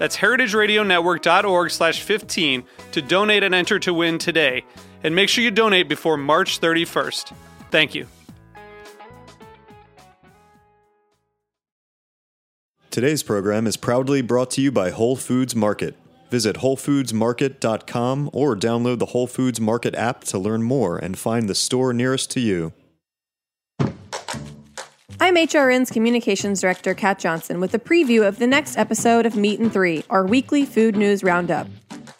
That's heritageradionetwork.org slash 15 to donate and enter to win today. And make sure you donate before March 31st. Thank you. Today's program is proudly brought to you by Whole Foods Market. Visit WholeFoodsMarket.com or download the Whole Foods Market app to learn more and find the store nearest to you. I'm HRN's Communications Director, Kat Johnson, with a preview of the next episode of Meat and Three, our weekly food news roundup.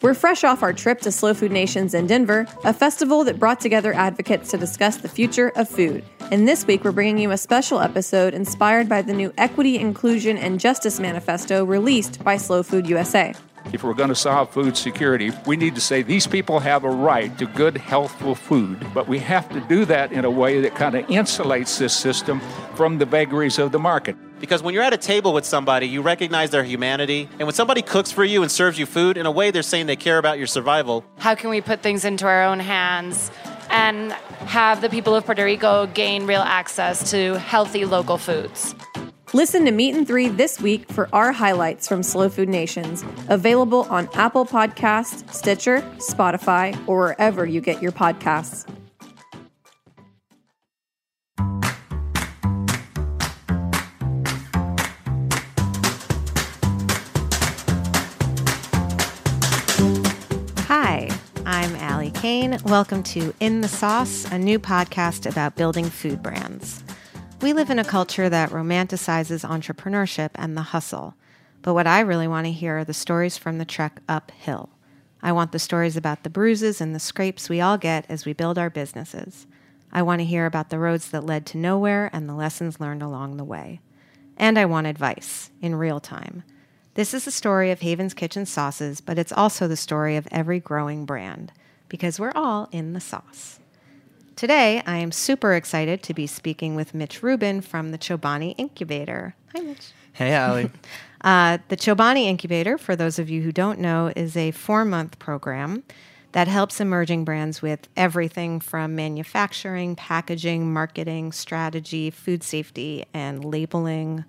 We're fresh off our trip to Slow Food Nations in Denver, a festival that brought together advocates to discuss the future of food. And this week, we're bringing you a special episode inspired by the new Equity, Inclusion, and Justice Manifesto released by Slow Food USA. If we're going to solve food security, we need to say these people have a right to good, healthful food, but we have to do that in a way that kind of insulates this system from the vagaries of the market. Because when you're at a table with somebody, you recognize their humanity. And when somebody cooks for you and serves you food, in a way, they're saying they care about your survival. How can we put things into our own hands and have the people of Puerto Rico gain real access to healthy local foods? Listen to Meat and Three this week for our highlights from Slow Food Nations, available on Apple Podcasts, Stitcher, Spotify, or wherever you get your podcasts. Hi, I'm Ali Cayne. Welcome to In the Sauce, a new podcast about building food brands. We live in a culture that romanticizes entrepreneurship and the hustle. But what I really want to hear are the stories from the trek uphill. I want the stories about the bruises and the scrapes we all get as we build our businesses. I want to hear about the roads that led to nowhere and the lessons learned along the way. And I want advice in real time. This is the story of Haven's Kitchen Sauces, but it's also the story of every growing brand because we're all in the sauce. Today, I am super excited to be speaking with Mitch Rubin from the Chobani Incubator. Hi, Mitch. Hey, Ali. Uh, the Chobani Incubator, for those of you who don't know, is a four month program that helps emerging brands with everything from manufacturing, packaging, marketing, strategy, food safety, and labeling,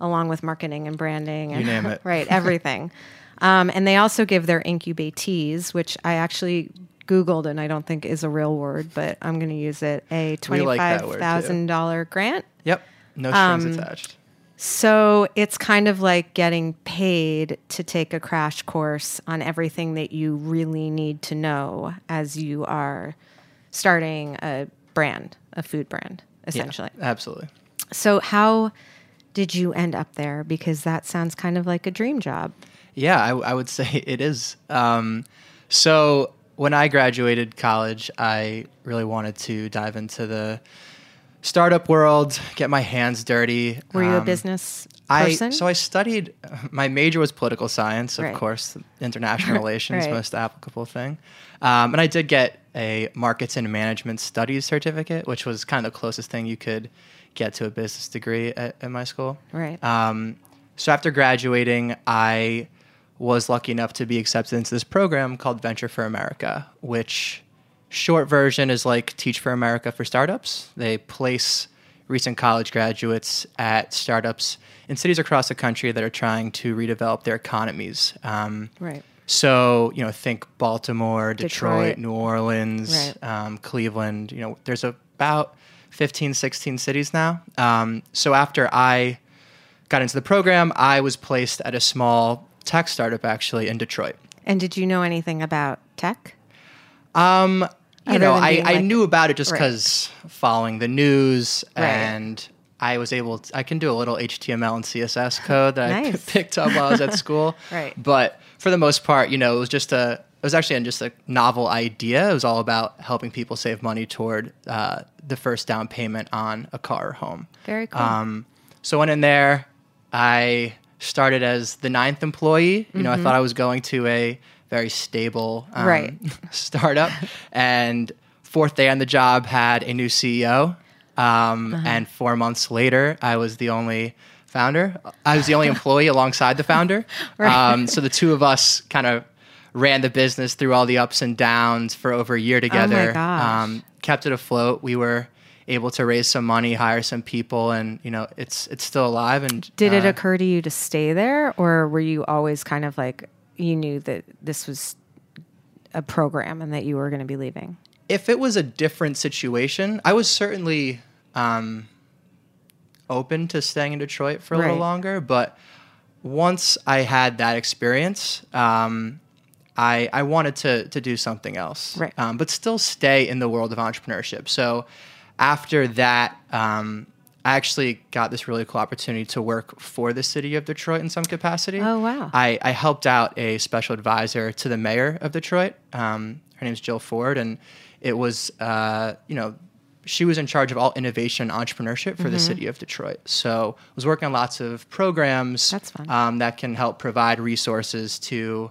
along with marketing and branding. You and, name it. right, everything. Um, and they also give their incubatees, which I actually Googled and I don't think is a real word, but I'm going to use it a We like that word, too. $25,000 grant. Yep. No strings Um, attached. So it's kind of like getting paid to take a crash course on everything that you really need to know as you are starting a brand, a food brand, essentially. Yeah, absolutely. So, how did you end up there? Because that sounds kind of like a dream job. Yeah, I, I would say it is. Um, so when I graduated college, I really wanted to dive into the startup world, get my hands dirty. Were you a Um, business I person? so I studied. My major was political science, of Right. course, international relations, Right. most applicable thing. Um, and I did get a markets and management studies certificate, which was kind of the closest thing you could get to a business degree at, at my school. Right. Um, so after graduating, I was lucky enough to be accepted into this program called Venture for America, which short version is like Teach for America for startups. They place recent college graduates at startups in cities across the country that are trying to redevelop their economies. Um, Right. So, you know, think Baltimore, Detroit, Detroit. New Orleans, Right. um, Cleveland. You know, there's about 15, 16 cities now. Um, so after I got into the program, I was placed at a small tech startup actually in Detroit. and did you know anything about tech? Um, you Other know, I, I like- knew about it just Right. because following the news Right. and I was able to, I can do a little HTML and CSS code that I Nice. picked up while I was at school. Right. But for the most part, you know, it was just a, it was actually just a novel idea. It was all about helping people save money toward uh, the first down payment on a car or home. Very cool. Um, so went in there. I started as the ninth employee. You know, I thought I was going to a very stable um, Mm-hmm. Right. startup, and fourth day on the job had a new CEO. Um, Uh-huh. And four months later, I was the only founder. I was the only employee alongside the founder. um, so the two of us kind of ran the business through all the ups and downs for over a year together. Oh. Um, kept it afloat. We were able to raise some money, hire some people, and you know it's it's still alive. And Did it uh, occur to you to stay there, or were you always kind of like you knew that this was a program and that you were going to be leaving? if it was a different situation, I was certainly um, open to staying in Detroit for a little longer. But once I had that experience, um, I I wanted to to do something else, Right. Um, but still stay in the world of entrepreneurship. So after that. Um, I actually got this really cool opportunity to work for the city of Detroit in some capacity. Oh, wow. I, I helped out a special advisor to the mayor of Detroit. Um, her name's Jill Ford, and it was, uh, you know, she was in charge of all innovation and entrepreneurship for the Mm-hmm. city of Detroit. So I was working on lots of programs That's fun. Um, that can help provide resources to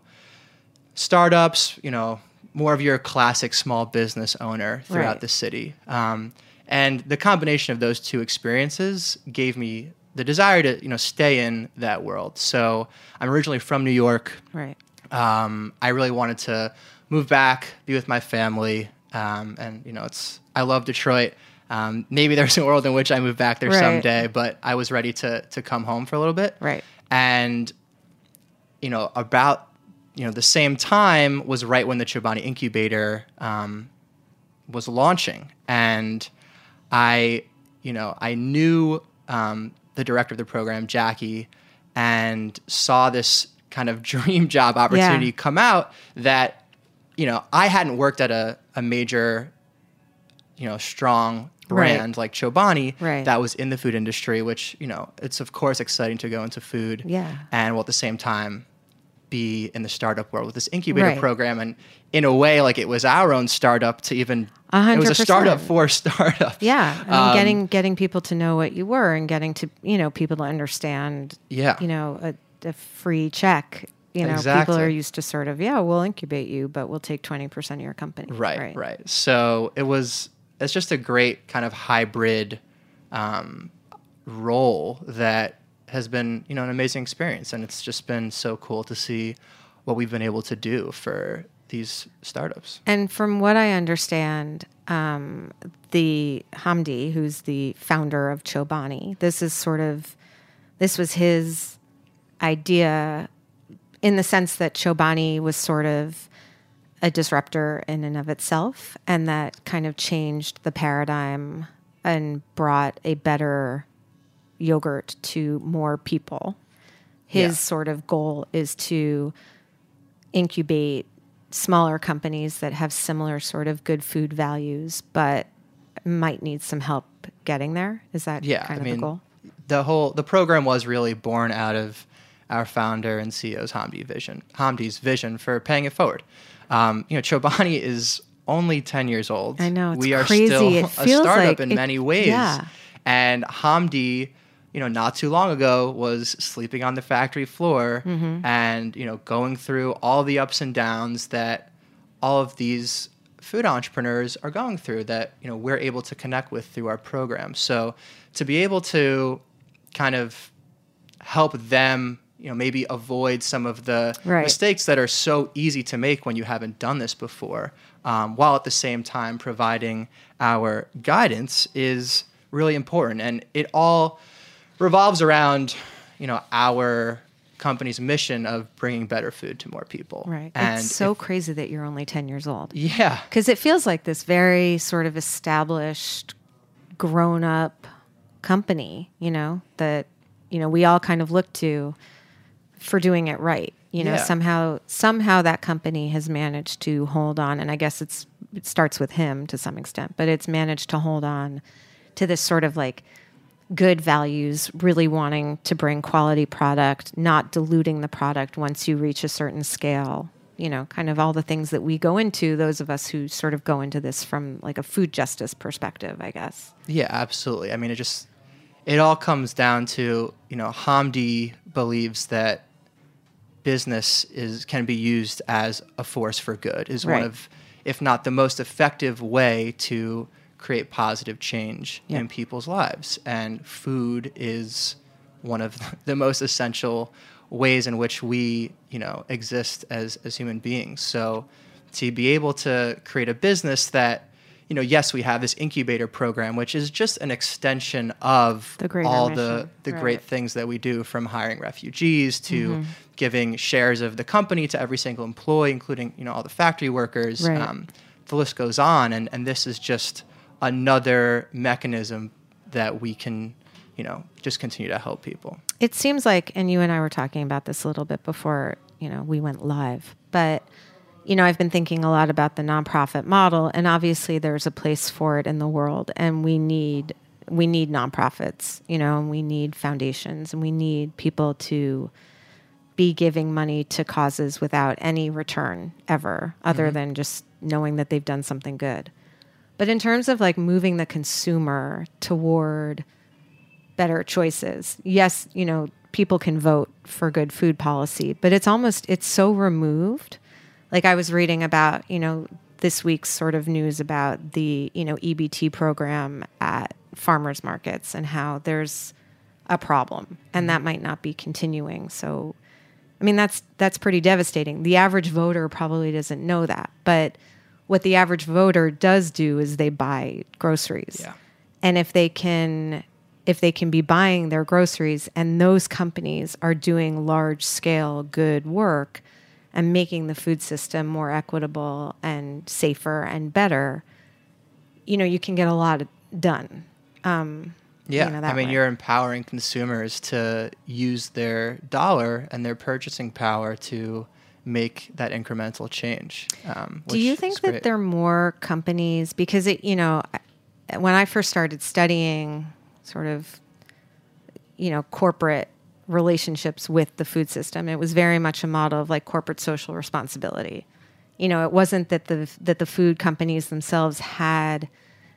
startups, you know, more of your classic small business owner throughout Right. the city. Um, and the combination of those two experiences gave me the desire to, you know, stay in that world. So I'm originally from New York. Right. Um, I really wanted to move back, be with my family, um, and you know, it's I love Detroit. Um, maybe there's a world in which I move back there Right. someday, but I was ready to to come home for a little bit. Right. And you know, about you know the same time was right when the Chobani incubator um, was launching, and I, you know, I knew um, the director of the program, Jackie, and saw this kind of dream job opportunity come out that, you know, I hadn't worked at a, a major, you know, strong Right. brand like Chobani Right. that was in the food industry, which, you know, it's of course exciting to go into food. Yeah. And while at the same time be in the startup world with this incubator Right. program and in a way like it was our own startup to even A it was a startup for startups. Yeah, I mean, Um, getting getting people to know what you were and getting to you know people to understand. Yeah. You know, a, a free check. You know, people are used to sort of yeah, we'll incubate you, but we'll take twenty percent of your company. Right, right, So it was it's just a great kind of hybrid um, role that has been you know an amazing experience, and it's just been so cool to see what we've been able to do for these startups. And from what I understand, um, the Hamdi, who's the founder of Chobani, this is sort of this was his idea in the sense that Chobani was sort of a disruptor in and of itself, and that kind of changed the paradigm and brought a better yogurt to more people. His Yeah. sort of goal is to incubate smaller companies that have similar sort of good food values, but might need some help getting there. Is that Yeah, kind I mean, the goal? the whole the program was really born out of our founder and CEO's Hamdi vision, Hamdi's vision for paying it forward. Um, you know, Chobani is only ten years old. I know, we are crazy. still a startup like in it- many ways. yeah. And Hamdi, you know, not too long ago was sleeping on the factory floor Mm-hmm. and you know going through all the ups and downs that all of these food entrepreneurs are going through that you know we're able to connect with through our program. So to be able to kind of help them you know maybe avoid some of the Right. mistakes that are so easy to make when you haven't done this before um, while at the same time providing our guidance is really important and it all revolves around you know our company's mission of bringing better food to more people Right. and it's so if- crazy that you're only 10 years old. yeah Because it feels like this very sort of established, grown up company, you know, that, you know, we all kind of look to for doing it right. You know, Yeah. somehow somehow that company has managed to hold on and I guess it's it starts with him to some extent, but it's managed to hold on to this sort of like good values, really wanting to bring quality product, not diluting the product once you reach a certain scale. You know, kind of all the things that we go into, those of us who sort of go into this from like a food justice perspective, I guess. Yeah, absolutely. I mean, it just it all comes down to you know Hamdi believes that business is can be used as a force for good is Right. one of if not the most effective way to create positive change Yeah. in people's lives and food is one of the most essential ways in which we you know exist as as human beings so to be able to create a business that you know yes we have this incubator program which is just an extension of The all mission, the the great things that we do from hiring refugees to Mm-hmm. giving shares of the company to every single employee including you know all the factory workers Right. um, the list goes on and and this is just another mechanism that we can you know just continue to help people It seems like, and you and I were talking about this a little bit before, you know, we went live, but you know, I've been thinking a lot about the nonprofit model, and obviously there's a place for it in the world, and we need we need nonprofits, you know, and we need foundations, and we need people to be giving money to causes without any return ever, other mm-hmm. than just knowing that they've done something good. But in terms of like moving the consumer toward better choices. Yes, you know, people can vote for good food policy, but it's almost it's so removed. Like I was reading about, you know, this week's sort of news about the, you know, EBT program at farmers markets and how there's a problem and that might not be continuing. So I mean that's that's pretty devastating. The average voter probably doesn't know that, but what the average voter does do is they buy groceries. Yeah. And if they can if they can be buying their groceries and those companies are doing large scale good work and making the food system more equitable and safer and better, you know, you can get a lot done. Um, Yeah, you know, I mean, way. you're empowering consumers to use their dollar and their purchasing power to make that incremental change. Um, Do you think that there are more companies because it, you know, when I first started studying sort of, you know, corporate relationships with the food system, it was very much a model of like corporate social responsibility. You know, it wasn't that the that the food companies themselves had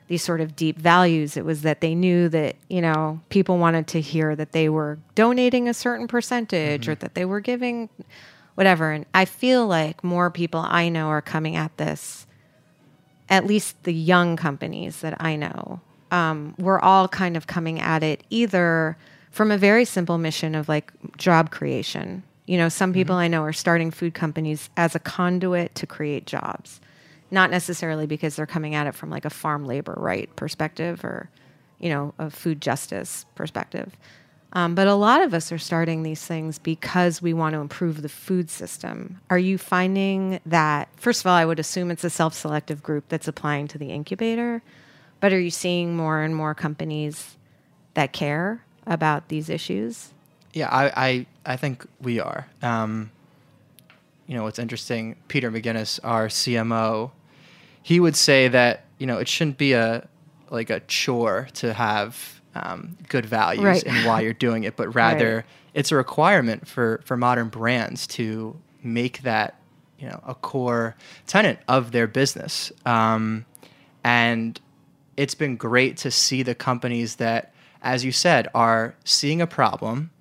these sort of deep values. It was that they knew that, you know, people wanted to hear that they were donating a certain percentage or that they were giving whatever. And I feel like more people I know are coming at this, at least the young companies that I know, um, we're all kind of coming at it either from a very simple mission of like job creation. You know, some people I know are starting food companies as a conduit to create jobs, not necessarily because they're coming at it from like a farm labor right perspective or, you know, a food justice perspective. Um, but a lot of us are starting these things because we want to improve the food system. Are you finding that, first of all, I would assume it's a self selective group that's applying to the incubator, but are you seeing more and more companies that care about these issues? Yeah, I, I, I think we are. Um, you know, what's interesting, Peter McGuinness, our CMO, he would say that, you know, it shouldn't be a like a chore to have um, good values Right. in why you're doing it, but rather Right. it's a requirement for, for modern brands to make that, you know, a core tenant of their business. Um, and it's been great to see the companies that, as you said, are seeing a problem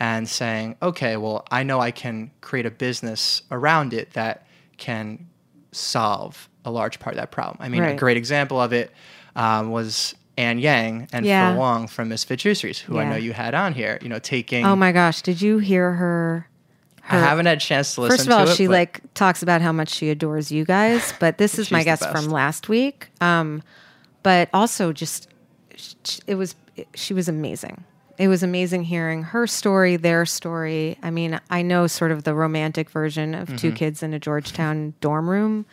and saying, okay, well, I know I can create a business around it that can solve a large part of that problem. I mean, a great example of it um, was Ann Yang and Yeah. Phil Wong from Misfit Juiceries, who I know you had on here. You know, taking. Oh my gosh, did you hear her? I haven't had a chance to listen First of all, it. she but- like talks about how much she adores you guys, but this is my guest from last week. Um, but also just it was she was amazing. It was amazing hearing her story, their story. I mean, I know sort of the romantic version of two Mm-hmm. kids in a Georgetown dorm room,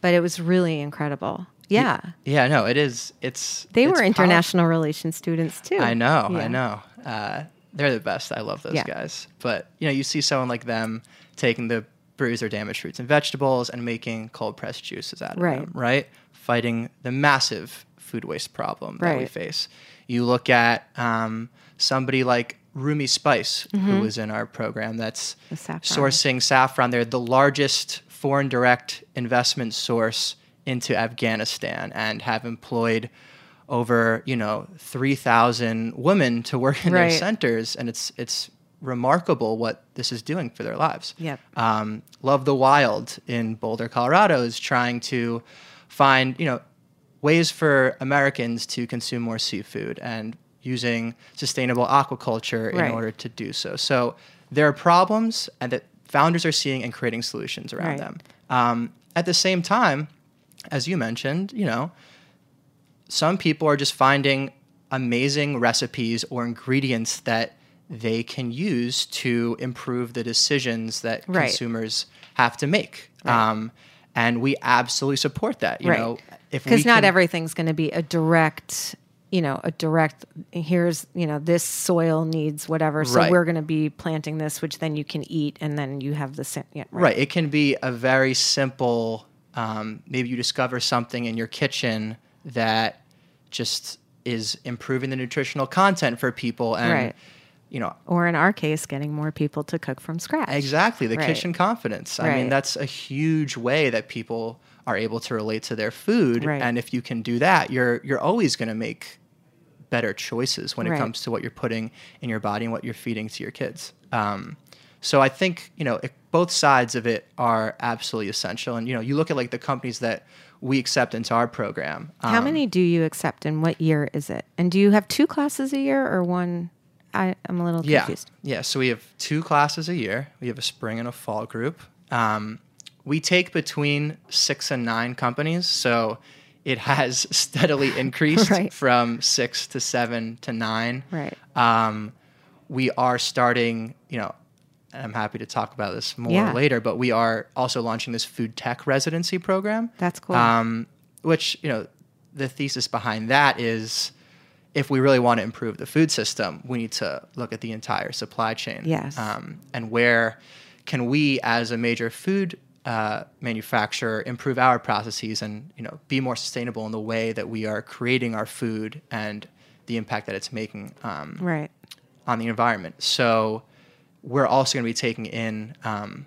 but it was really incredible. Yeah. Yeah, no, it is. It's They it's were international relations students too. I know, Yeah. I know. Uh, they're the best. I love those Yeah. guys. But you know, you see someone like them taking the bruised or damaged fruits and vegetables and making cold pressed juices out of Right. them, right? Fighting the massive food waste problem that we Right. face. You look at um, somebody like Rumi Spice, who was in our program, that's Mm-hmm. Saffron. sourcing saffron. They're the largest foreign direct investment source into Afghanistan and have employed over you know 3000 women to work in Right. their centers and it's it's remarkable what this is doing for their lives Yep. um, love the wild in boulder colorado is trying to find you know ways for americans to consume more seafood and using sustainable aquaculture in Right. order to do so so there are problems and that founders are seeing and creating solutions around Right. them um, at the same time as you mentioned you know some people are just finding amazing recipes or ingredients that they can use to improve the decisions that Right. consumers have to make. Um, and we absolutely support that. You Right. know, if because not can- everything's going to be a direct you know a direct here's you know this soil needs whatever so Right. we're going to be planting this which then you can eat and then you have the yeah, Right. It can be a very simple. Um, maybe you discover something in your kitchen that just is improving the nutritional content for people, and Right. you know, or in our case getting more people to cook from scratch Exactly, the Right. kitchen confidence. I Right. mean, that's a huge way that people are able to relate to their food. And if you can do that, you're you're always going to make better choices when it comes to what you're putting in your body and what you're feeding to your kids. Um, so I think you know it, both sides of it are absolutely essential. And you know, you look at like the companies that we accept into our program. how um, many do you accept and what year is it and do you have two classes a year or one I, i'm a little Yeah. confused Yeah. So we have two classes a year. We have a spring and a fall group. Um, we take between six and nine companies. So it has steadily increased Right. from six to seven to nine. right Um, we are starting, you know, and I'm happy to talk about this more Yeah. later, but we are also launching this food tech residency program. That's cool. Um, which, you know, the thesis behind that is if we really want to improve the food system, we need to look at the entire supply chain. Yes. Um, and where can we, as a major food uh, manufacturer, improve our processes and you know be more sustainable in the way that we are creating our food and the impact that it's making um, right on the environment. So we're also going to be taking in, um,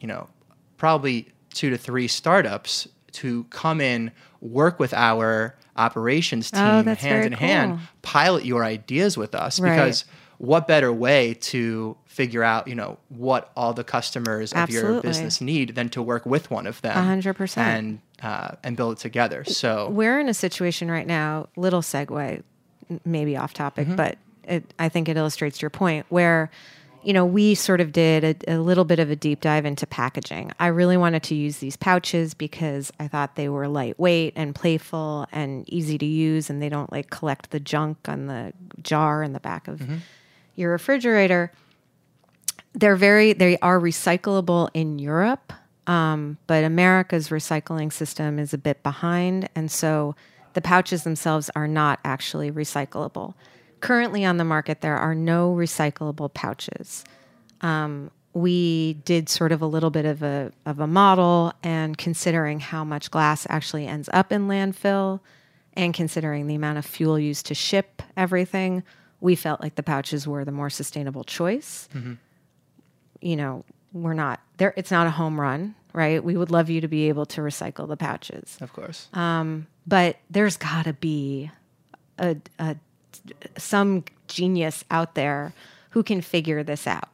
you know, probably two to three startups to come in, work with our operations team Oh, hand in hand, pilot your ideas with us Right. because what better way to figure out, you know, what all the customers of your business need than to work with one of them, A hundred percent. and uh, and build it together. So we're in a situation right now little segue maybe off topic Mm-hmm. but it, i think it illustrates your point where you know we sort of did a, a little bit of a deep dive into packaging i really wanted to use these pouches because i thought they were lightweight and playful and easy to use and they don't like collect the junk on the jar in the back of Mm-hmm. your refrigerator they're very they are recyclable in Europe, um, but America's recycling system is a bit behind, and so the pouches themselves are not actually recyclable. Currently on the market, there are no recyclable pouches. Um, we did sort of a little bit of a of a model, and considering how much glass actually ends up in landfill, and considering the amount of fuel used to ship everything, we felt like the pouches were the more sustainable choice you know, we're not there. It's not a home run, right? We would love you to be able to recycle the pouches, of course, but there's got to be a, a some genius out there who can figure this out.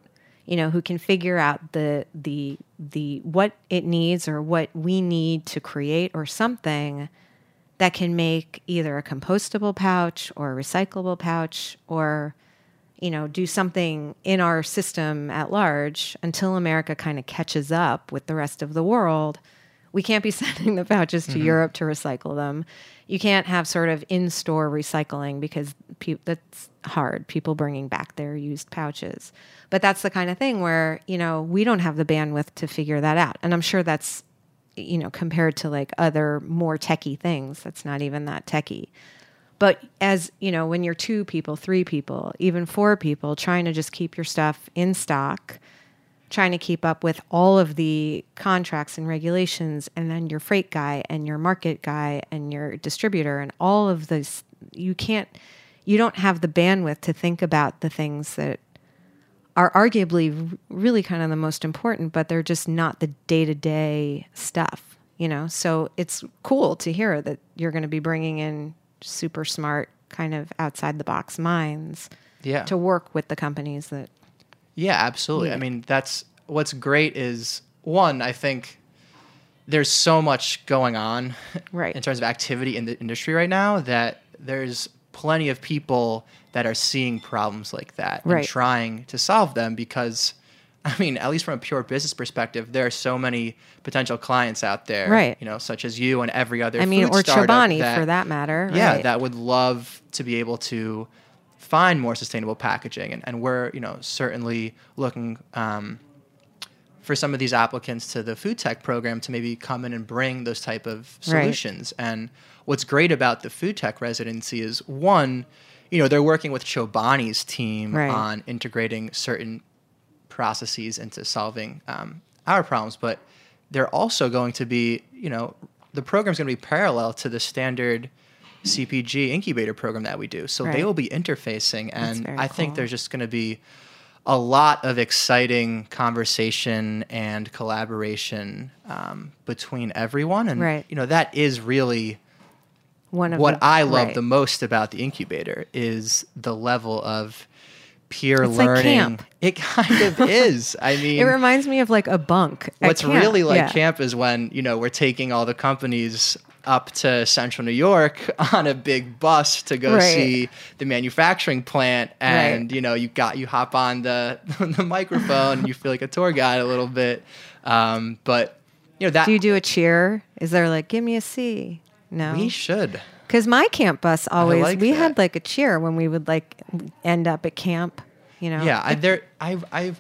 You know, who can figure out the the the what it needs or what we need to create or something that can make either a compostable pouch or a recyclable pouch or you know, do something in our system at large until America kind of catches up with the rest of the world. We can't be sending the pouches to mm-hmm. Europe to recycle them. You can't have sort of in-store recycling because pe- that's hard. People bringing back their used pouches, but that's the kind of thing where you know we don't have the bandwidth to figure that out. And I'm sure that's you know compared to like other more techie things, that's not even that techie. But as you know, when you're two people, three people, even four people, trying to just keep your stuff in stock, trying to keep up with all of the contracts and regulations and then your freight guy and your market guy and your distributor and all of those you can't you don't have the bandwidth to think about the things that are arguably really kind of the most important but they're just not the day-to-day stuff you know so it's cool to hear that you're going to be bringing in super smart kind of outside the box minds Yeah. to work with the companies that Yeah, absolutely. I mean, that's what's great is one, I think there's so much going on Right. in terms of activity in the industry right now that there's plenty of people that are seeing problems like that Right. and trying to solve them because I mean, at least from a pure business perspective, there are so many potential clients out there, Right. You know, such as you and every other. I mean, or Chobani that- for that matter. yeah, right. that would love to be able to find more sustainable packaging, and, and we're you know certainly looking um, for some of these applicants to the food tech program to maybe come in and bring those type of Right. solutions. And what's great about the food tech residency is one, you know, they're working with Chobani's team Right. on integrating certain processes into solving um, our problems, but they're also going to be, you know, the program's going to be parallel to the standard CPG incubator program that we do. So Right. they will be interfacing, and I think there's just going to be a lot of exciting conversation and collaboration um, between everyone, and Right. you know that is really One of what the, I love right. the most about the incubator is the level of peer It's like learning. camp. It kind of is. I mean, It reminds me of like a bunk. what's camp. really like Yeah. camp is when you know we're taking all the companies up to central new york on a big bus to go Right. see the manufacturing plant and Right. you know you got you hop on the the microphone and you feel like a tour guide a little bit um, but you know that Do you do a cheer? Is there like, give me a C? No. we should Because my camp bus always, like we that. had like a cheer when we would like end up at camp, you know? yeah I, there i i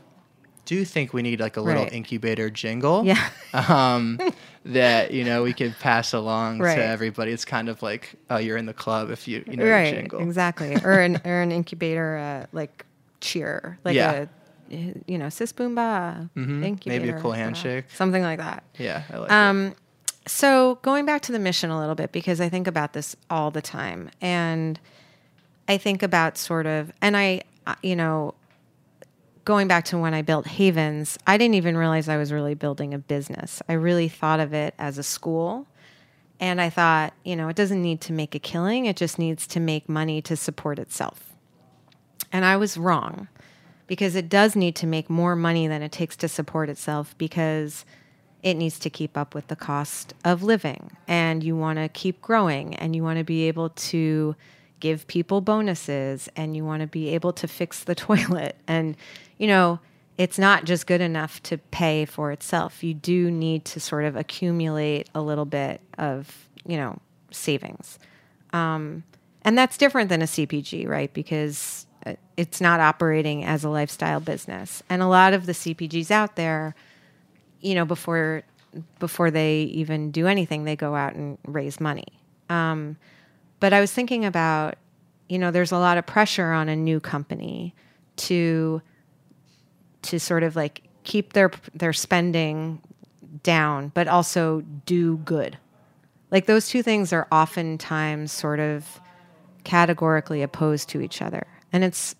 do think we need like a little Right. incubator jingle Yeah. um, that you know we could pass along Right. to everybody it's kind of like oh you're in the club if you you know right. the jingle Exactly. or an or an incubator uh, like cheer. Like Yeah. a you know, sis boomba Mhm. incubator. Maybe a cool uh, handshake. something like that. yeah I like it. Um, so going back to the mission a little bit because I think about this all the time, and I think about sort of, and I, uh, you know, going back to when I built Havens, I didn't even realize I was really building a business. I really thought of it as a school. And I thought, you know, it doesn't need to make a killing, it just needs to make money to support itself. And I was wrong because it does need to make more money than it takes to support itself because it needs to keep up with the cost of living and you want to keep growing and you want to be able to give people bonuses and you want to be able to fix the toilet. And you know it's not just good enough to pay for itself. You do need to sort of accumulate a little bit of you know savings. Um, and that's different than a cpg right? Because uh, it's not operating as a lifestyle business. And a lot of the cpgs out there you know before before they even do anything they go out and raise money. Um, but i was thinking about you know there's a lot of pressure on a new company to to sort of like keep their their spending down but also do good. Like those two things are oftentimes sort of categorically opposed to each other. And it's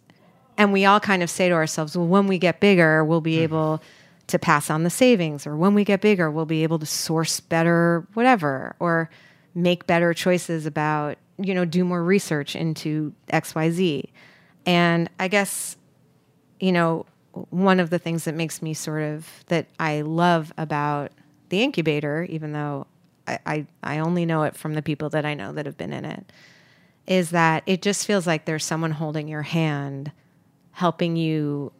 and we all kind of say to ourselves well when we get bigger we'll be mm-hmm. able to pass on the savings or when we get bigger we'll be able to source better whatever or make better choices about you know do more research into xyz and i guess you know one of the things that makes me sort of that i love about the incubator even though I, I, I only know it from the people that i know that have been in it is that it just feels like there's someone holding your hand helping you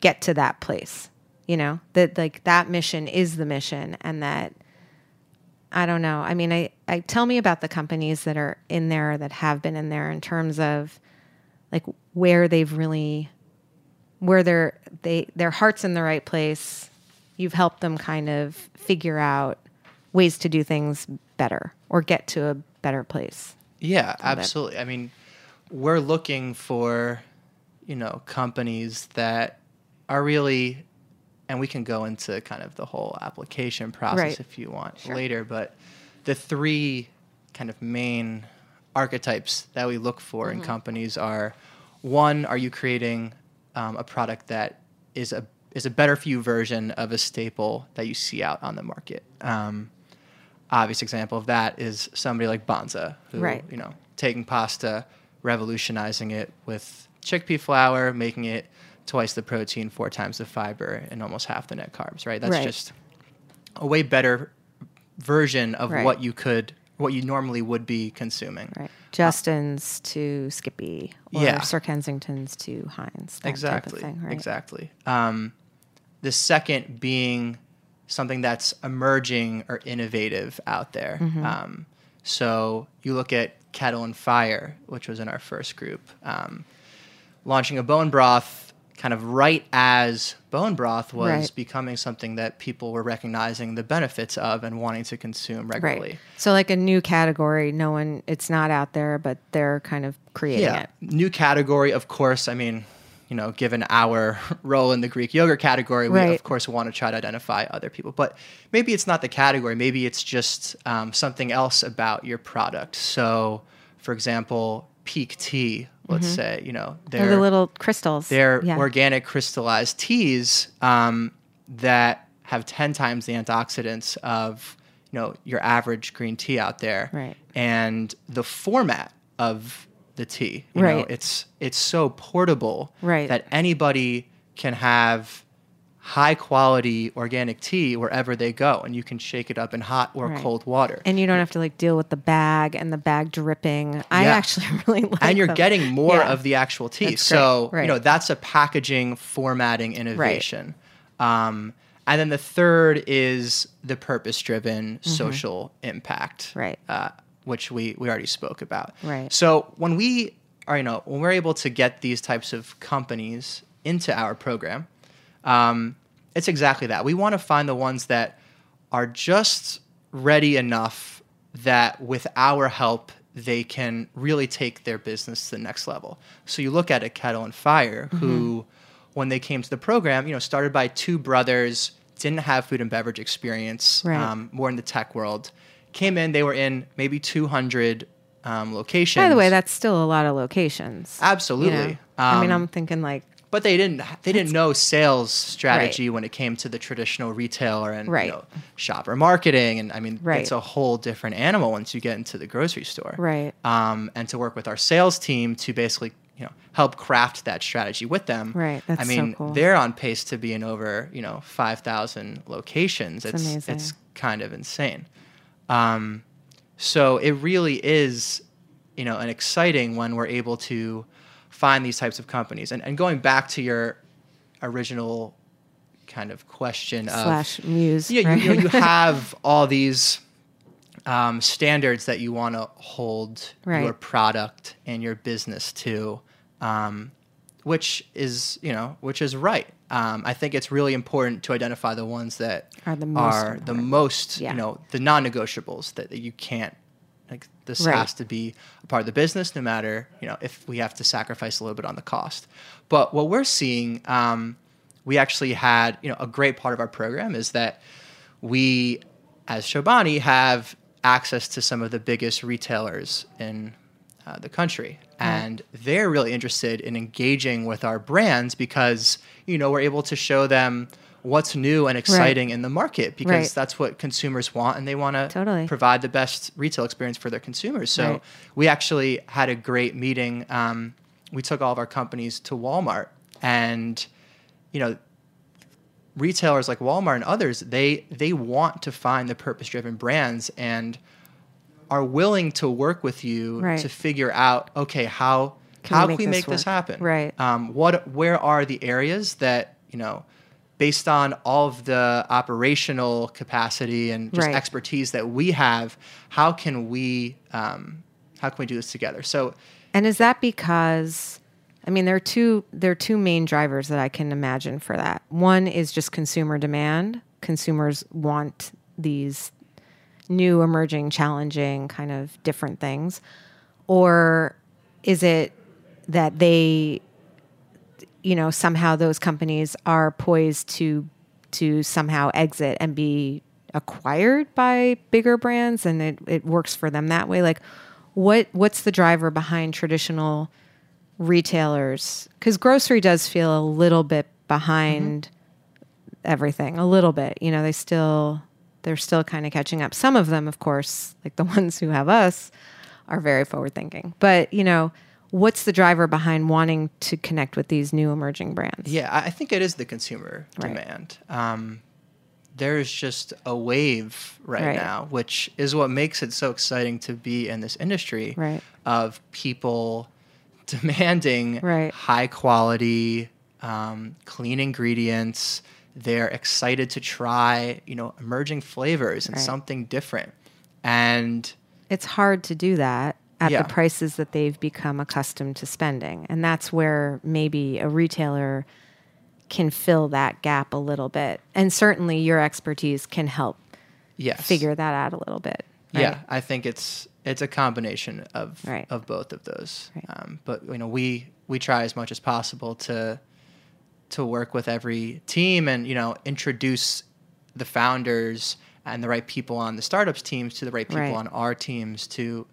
get to that place you know? That like that mission is the mission and that i don't know. I mean i, I tell me about the companies that are in there that have been in there in terms of like where they've really where their they their heart's in the right place. You've helped them kind of figure out ways to do things better or get to a better place. Yeah, absolutely. I mean, we're looking for, you know, companies that are really, and we can go into kind of the whole application process Right. if you want later, but the three kind of main archetypes that we look for Mm-hmm. in companies are one, are you creating um, a product that is a is a better for you version of a staple that you see out on the market? Um, obvious example of that is somebody like Banza, who Right. you know taking pasta, revolutionizing it with chickpea flour, making it twice the protein, four times the fiber, and almost half the net carbs. Right? That's Right. just a way better version of Right. what you could, what you normally would be consuming. Right. Justin's to Skippy or Yeah. Sir Kensington's to Heinz. Exactly thing, right? exactly um, the second being something that's emerging or innovative out there Mm-hmm. um, so you look at kettle and fire which was in our first group um, launching a bone broth kind of right as bone broth was Right. becoming something that people were recognizing the benefits of and wanting to consume regularly Right. So like a new category, no one it's not out there, but they're kind of creating yeah. it. New category, of course. I mean, you know, given our role in the Greek yogurt category, we Right. of course want to try to identify other people. But maybe it's not the category. Maybe it's just um, something else about your product. So, for example, Pique Tea. Let's say you know They're the little crystals. they're Mm-hmm. Yeah. organic crystallized teas um, that have 10 times the antioxidants of you know your average green tea out there Right. and the format of the tea you know Right. it's it's so portable Right. that anybody can have high quality organic tea wherever they go and you can shake it up in hot or Right. cold water and you don't have to like deal with the bag and the bag dripping. I Yeah. actually really like it. and you're them. getting more Yeah. of the actual tea. That's so great. you know that's a packaging formatting innovation. Um, and then the third is the purpose-driven social impact, Mm-hmm. Right. Uh, which we we already spoke about. Right. So when we are you know when we're able to get these types of companies into our program, um, it's exactly that. We want to find the ones that are just ready enough that with our help, they can really take their business to the next level. So you look at a Kettle and Fire, who, when they came to the program, you know, started by two brothers, didn't have food and beverage experience, Right. um, more in the tech world. Came in, they were in maybe 200 um, locations. By the way, that's still a lot of locations. you know? absolutely. I mean, Um, I'm thinking like but they didn't they didn't know sales strategy when it came to the traditional retailer and Right. you know, shopper marketing and I mean Right. it's a whole different animal once you get into the grocery store. Right. Um, and to work with our sales team to basically you know help craft that strategy with them. Right. That's I so mean cool. they're on pace to be in over you know five thousand locations. It's amazing. it's kind of insane. Um, so it really is, you know, an exciting when we're able to find these types of companies. And, and going back to your original kind of question of slash muse. yeah, right? you, you have all these um, standards that you want to hold Right. your product and your business to, um, which is you know which is right. Um, I think it's really important to identify the ones that Are the most are the most Yeah. you know the non-negotiables that, that you can't like this Right. has to be a part of the business no matter you know if we have to sacrifice a little bit on the cost. But what we're seeing um, we actually had you know a great part of our program is that we as Chobani have access to some of the biggest retailers in uh, the country. And they're really interested in engaging with our brands because you know we're able to show them what's new and exciting in the market because Right. that's what consumers want and they want to Totally. provide the best retail experience for their consumers so Right. we actually had a great meeting um, we took all of our companies to walmart and you know retailers like Walmart and others, they they want to find the purpose driven brands and are willing to work with you Right. to figure out okay how Can we how make can we this make this work? happen Right. um, what where are the areas that you know based on all of the operational capacity and just Right. expertise that we have how can we um, how can we do this together so And is that because I mean there are two there are two main drivers that I can imagine for that. One is just consumer demand. Consumers want these new emerging challenging kind of different things. Or is it that they you know, somehow those companies are poised to to somehow exit and be acquired by bigger brands and it, it works for them that way. Like what what's the driver behind traditional retailers? Because grocery does feel a little bit behind everything, a little bit. You know, they still they're still kind of catching up. Some of them, of course, like the ones who have us, are very forward thinking. But you know, what's the driver behind wanting to connect with these new emerging brands? Yeah, I think it is the consumer Right. demand. Um, there's just a wave right, Right. now, which is what makes it so exciting to be in this industry Right. of people demanding Right. high quality, um, clean ingredients. They're excited to try, you know, emerging flavors and something different. And it's hard to do that at Yeah. the prices that they've become accustomed to spending. And that's where maybe a retailer can fill that gap a little bit. And certainly your expertise can help yes, figure that out a little bit. Yeah. I think it's it's a combination of Right. of both of those. Right. Um, but you know, we we try as much as possible to to work with every team and you know introduce the founders and the right people on the startups teams to the right people Right. on our teams to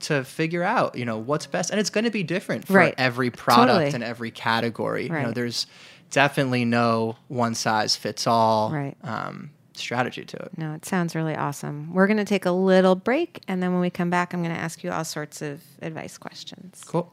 to figure out you know what's best and it's going to be different for Right. every product Totally. and every category you know there's definitely no one size fits all Right. um, strategy to it No, it sounds really awesome. We're going to take a little break. And then when we come back, I'm going to ask you all sorts of advice questions. cool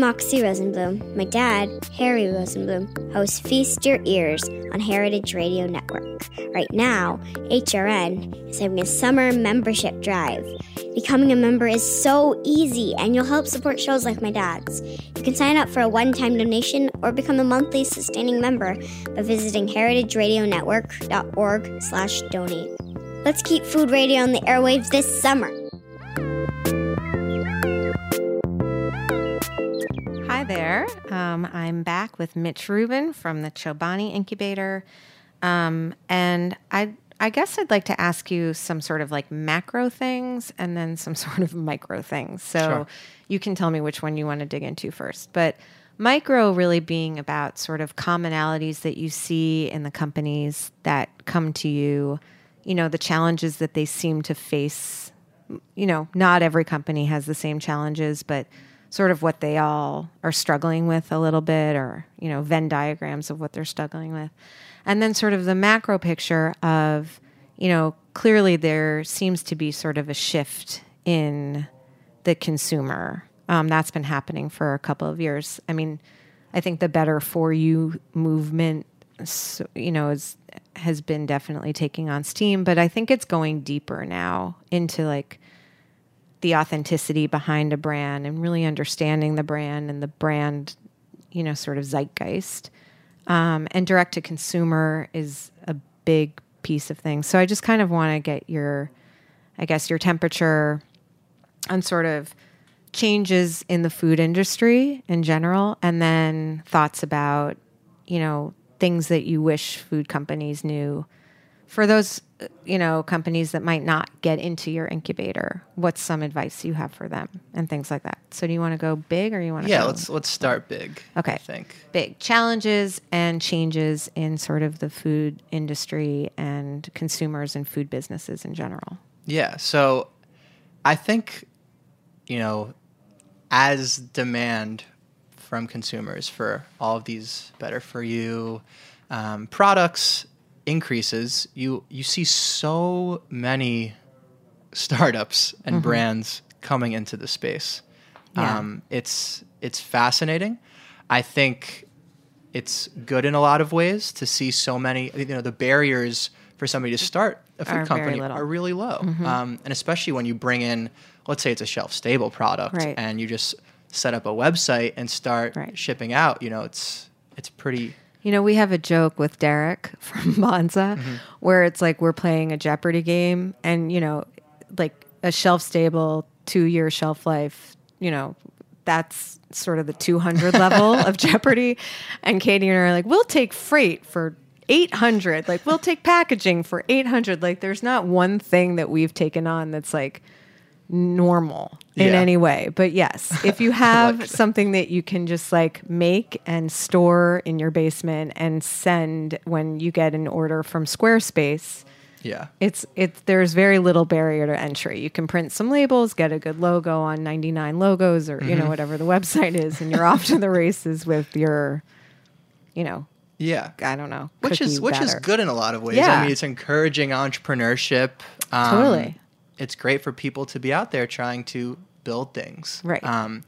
Moxie Rosenblum. My dad, Harry Rosenblum, hosts Feast Your Ears on Heritage Radio Network. Right now, HRN is having a summer membership drive. Becoming a member is so easy, and you'll help support shows like my dad's. You can sign up for a one-time donation or become a monthly sustaining member by visiting heritageradionetwork.org slash donate. Let's keep food radio on the airwaves this summer. There. Um, I'm back with Mitch Rubin from the Chobani Incubator. Um, and I, I guess I'd like to ask you some sort of like macro things and then some sort of micro things. So Sure. you can tell me which one you want to dig into first. But micro really being about sort of commonalities that you see in the companies that come to you, you know, the challenges that they seem to face you know, not every company has the same challenges, but sort of what they all are struggling with a little bit, or, you know, Venn diagrams of what they're struggling with. And then sort of the macro picture of, you know, clearly there seems to be sort of a shift in the consumer. Um, that's been happening for a couple of years. I mean, I think the better for you movement, you know, is has been definitely taking on steam, but I think it's going deeper now into like the authenticity behind a brand and really understanding the brand and the brand, you know, sort of zeitgeist. Um, and direct to consumer is a big piece of things. So I just kind of want to get your, I guess, your temperature on sort of changes in the food industry in general, and then thoughts about, you know, things that you wish food companies knew for those you know companies that might not get into your incubator, what's some advice you have for them and things like that? So do you want to go big or you want to Yeah, go let's let's start big. Okay. I think. big challenges and changes in sort of the food industry and consumers and food businesses in general. Yeah. So I think, you know, as demand from consumers for all of these better for you um, products increases, you you see so many startups and brands coming into the space. Yeah. Um, it's it's fascinating. I think it's good in a lot of ways to see so many. You know, the barriers for somebody to start a food Are company are really low, um, and especially when you bring in, let's say it's a shelf stable product, Right. and you just set up a website and start Right. shipping out. You know, it's it's pretty. You know, we have a joke with Derek from Banza mm-hmm. where it's like we're playing a Jeopardy game and, you know, like a shelf stable, two year shelf life, you know, that's sort of the 200 level of Jeopardy. And Katie and I are like, we'll take freight for 800. Like, we'll take packaging for 800. Like, there's not one thing that we've taken on that's like normal in Yeah. any way. But yes, if you have something that you can just like make and store in your basement and send when you get an order from Squarespace, Yeah. it's it's there's very little barrier to entry. You can print some labels, get a good logo on 99 logos or you know whatever the website is and you're off to the races with your you know, Yeah. I don't know, which is which is good in a lot of ways. Yeah. I mean, it's encouraging entrepreneurship. Um, Totally. It's great for people to be out there trying to build things. Right. Um,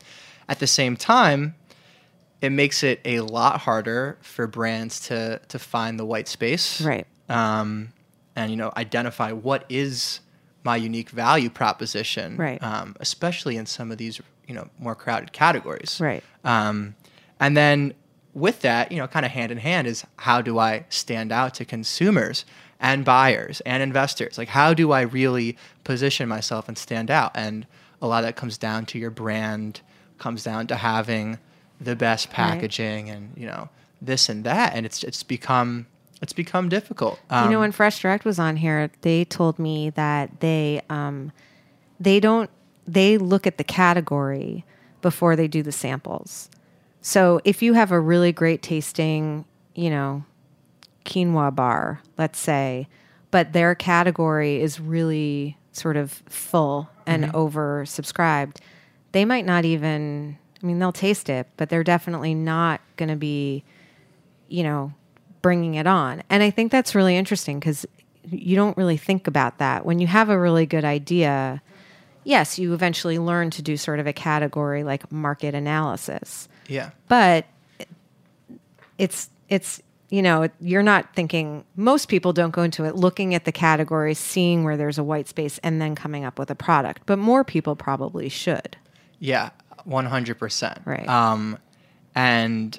at the same time, it makes it a lot harder for brands to to find the white space. Right. Um, and you know, identify what is my unique value proposition. Right. Um, especially in some of these you know more crowded categories. Right. Um, and then with that, you know, kind of hand in hand is how do I stand out to consumers and buyers and investors? Like, how do I really position myself and stand out? And a lot of that comes down to your brand, comes down to having the best packaging and, you know, this and that. And it's, it's become, it's become difficult. Um, you know, when Fresh Direct was on here, they told me that they um, they don't they look at the category before they do the samples. So if you have a really great tasting, you know, quinoa bar, let's say, but their category is really sort of full and mm-hmm. oversubscribed, they might not even. I mean, they'll taste it, but they're definitely not going to be you know, bringing it on. And I think that's really interesting because you don't really think about that. When you have a really good idea, yes, you eventually learn to do sort of a category like market analysis. yeah. But it's, it's, you know, you're not thinking, most people don't go into it looking at the categories, seeing where there's a white space, and then coming up with a product. But more people probably should. Yeah, one hundred percent. Right. Um, and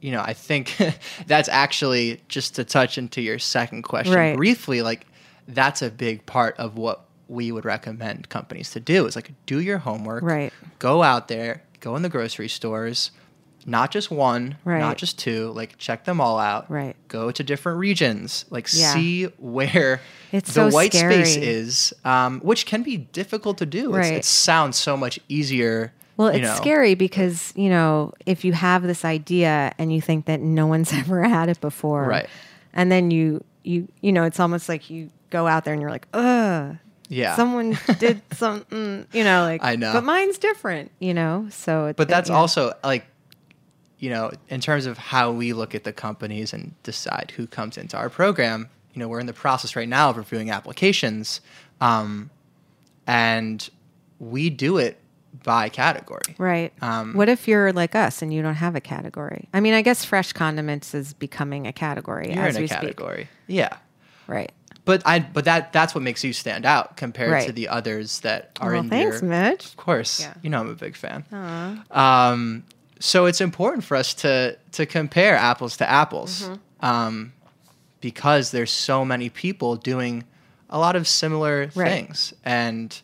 you know, I think that's actually just to touch into your second question Right. briefly. Like, that's a big part of what we would recommend companies to do is like do your homework. Right. Go out there, go in the grocery stores. Not just one, Right. not just two. Like check them all out. Right. Go to different regions. Like Yeah. see where It's the so white space is, um, which can be difficult to do. It's- Right. It sounds so much easier. Well, it's know. scary because, you know, if you have this idea and you think that no one's ever had it before. Right. And then you you you know, it's almost like you go out there and you're like, ugh. Yeah. Someone did something, you know, like I know. But mine's different, you know. So it, But that's yeah. also like, you know, in terms of how we look at the companies and decide who comes into our program. You know, we're in the process right now of reviewing applications, um, and we do it by category. Right. Um, what if you're like us and you don't have a category? I mean, I guess fresh condiments is becoming a category You're as in a we category, yeah. Right. But I, but that that's what makes you stand out compared to the others that are Well, in thanks, your. Mitch. Of course, Yeah. you know I'm a big fan. Um, so it's important for us to to compare apples to apples, Mm-hmm. um, because there's so many people doing a lot of similar Right. things, and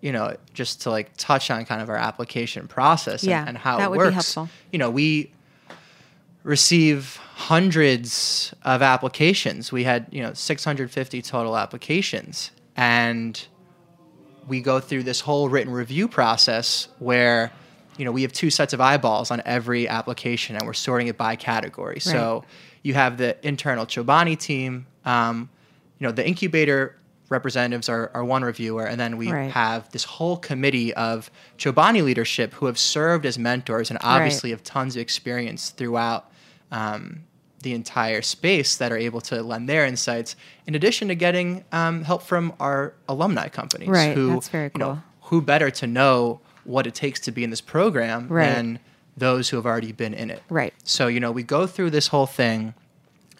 you know, just to like touch on kind of our application process and, Yeah, and how that it works. You know, we receive hundreds of applications. We had, you know, 650 total applications. And we go through this whole written review process where, you know, we have two sets of eyeballs on every application and we're sorting it by category. So you have the internal Chobani team. Um, you know, the incubator representatives are, are one reviewer, and then we Right. have this whole committee of Chobani leadership who have served as mentors and obviously have tons of experience throughout um, the entire space that are able to lend their insights, in addition to getting um, help from our alumni companies. Right, Who, that's very you know, cool. who better to know what it takes to be in this program Right. than those who have already been in it? Right. So, you know, we go through this whole thing,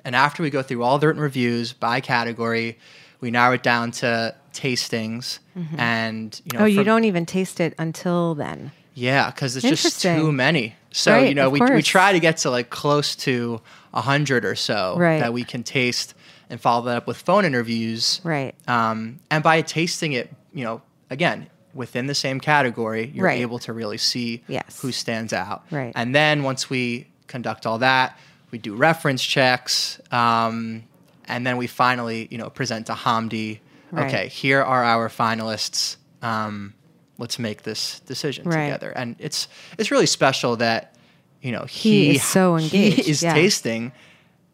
and after we go through all the written reviews by category, we narrow it down to tastings. And, you know, oh, you from- don't even taste it until then. yeah, because it's just too many. So Right, you know, we we try to get to like close to a hundred or so Right. that we can taste and follow that up with phone interviews. Right. Um, and by tasting it, you know, again within the same category, you're Right. able to really see Yes. who stands out. Right. And then once we conduct all that, we do reference checks, um, and then we finally, you know, present to Hamdi. Right. Okay, here are our finalists. Um, let's make this decision Right. together. And it's it's really special that you know He he, is so engaged, He is yeah. tasting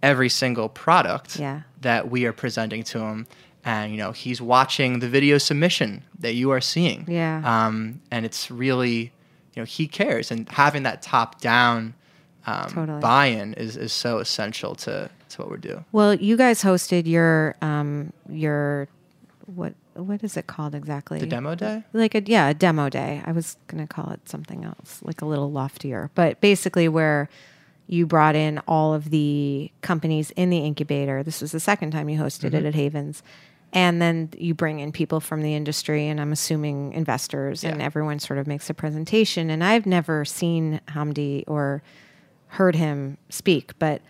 every single product Yeah. that we are presenting to him. And you know he's watching the video submission that you are seeing. Yeah. Um, and it's really, you know, he cares, and having that top down um, Totally. buy-in is, is so essential to to what we're doing. Well, you guys hosted your um your what what is it called exactly? The demo day. Like a yeah, a demo day. I was gonna call it something else, like a little loftier, but basically where you brought in all of the companies in the incubator. This was the second time you hosted it at Havens. And then you bring in people from the industry, and I'm assuming investors, and everyone sort of makes a presentation. And I've never seen Hamdi or heard him speak, but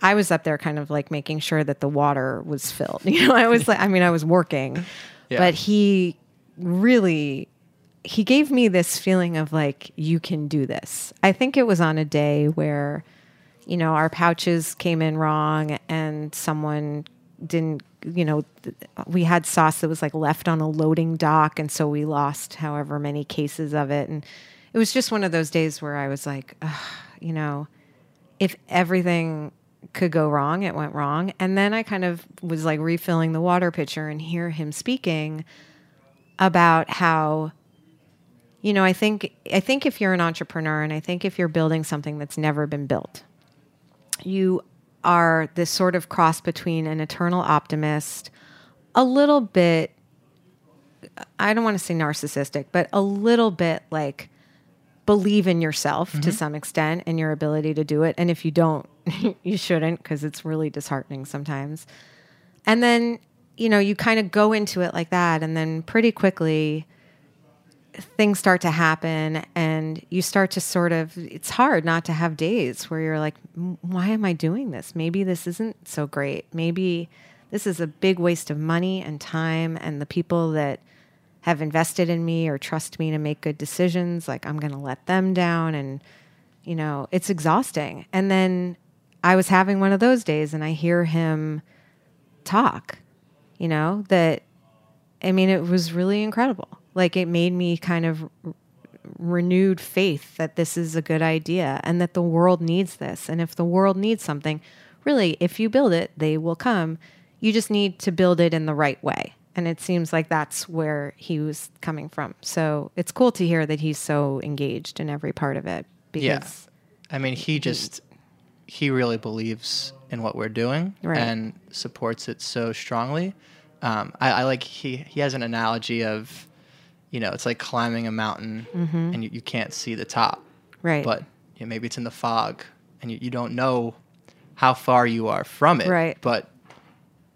I was up there kind of like making sure that the water was filled. You know, I was like, I mean, I was working, Yeah. but he really he gave me this feeling of like you can do this. I think it was on a day where you know, our pouches came in wrong and someone didn't, you know, we had sauce that was like left on a loading dock. And so we lost however many cases of it. And it was just one of those days where I was like, you know, if everything could go wrong, it went wrong. And then I kind of was like refilling the water pitcher and hear him speaking about how you know, I think I think if you're an entrepreneur and I think if you're building something that's never been built, you are this sort of cross between an eternal optimist, a little bit I don't want to say narcissistic, but a little bit like believe in yourself to mm-hmm. some extent and your ability to do it. And if you don't, you shouldn't because it's really disheartening sometimes. And then, you know, you kind of go into it like that. And then pretty quickly, things start to happen and you start to sort of it's hard not to have days where you're like why am i doing this? Maybe this isn't so great. Maybe this is a big waste of money and time and the people that have invested in me or trust me to make good decisions like i'm going to let them down. And you know it's exhausting. And then i was having one of those days and i hear him talk you know that I mean, it was really incredible. Like it made me kind of renewed faith that this is a good idea and that the world needs this. And if the world needs something, really, if you build it, they will come. You just need to build it in the right way. And it seems like that's where he was coming from. So it's cool to hear that he's so engaged in every part of it because Yeah. I mean, he just he really believes in what we're doing Right. and supports it so strongly. Um, I, I like he he has an analogy of, you know, it's like climbing a mountain and you, you can't see the top, Mm-hmm. Right. But you know, maybe it's in the fog and you, you don't know how far you are from it, Right. But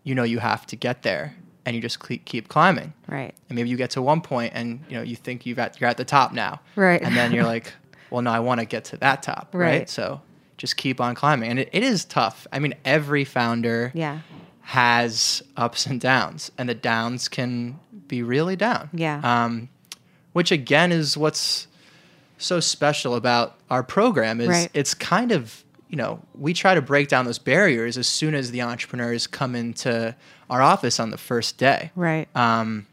you know you have to get there, and you just keep climbing, right. and maybe you get to one point and you know you think you've got you're at the top now Right. and then you're like well no i want to get to that top right, Right. so just keep on climbing and it, it is tough i mean every founder Yeah. has ups and downs and the downs can be really down Yeah. um, which again is what's so special about our program is Right. it's kind of you know, we try to break down those barriers as soon as the entrepreneurs come into our office on the first day. Right. Um,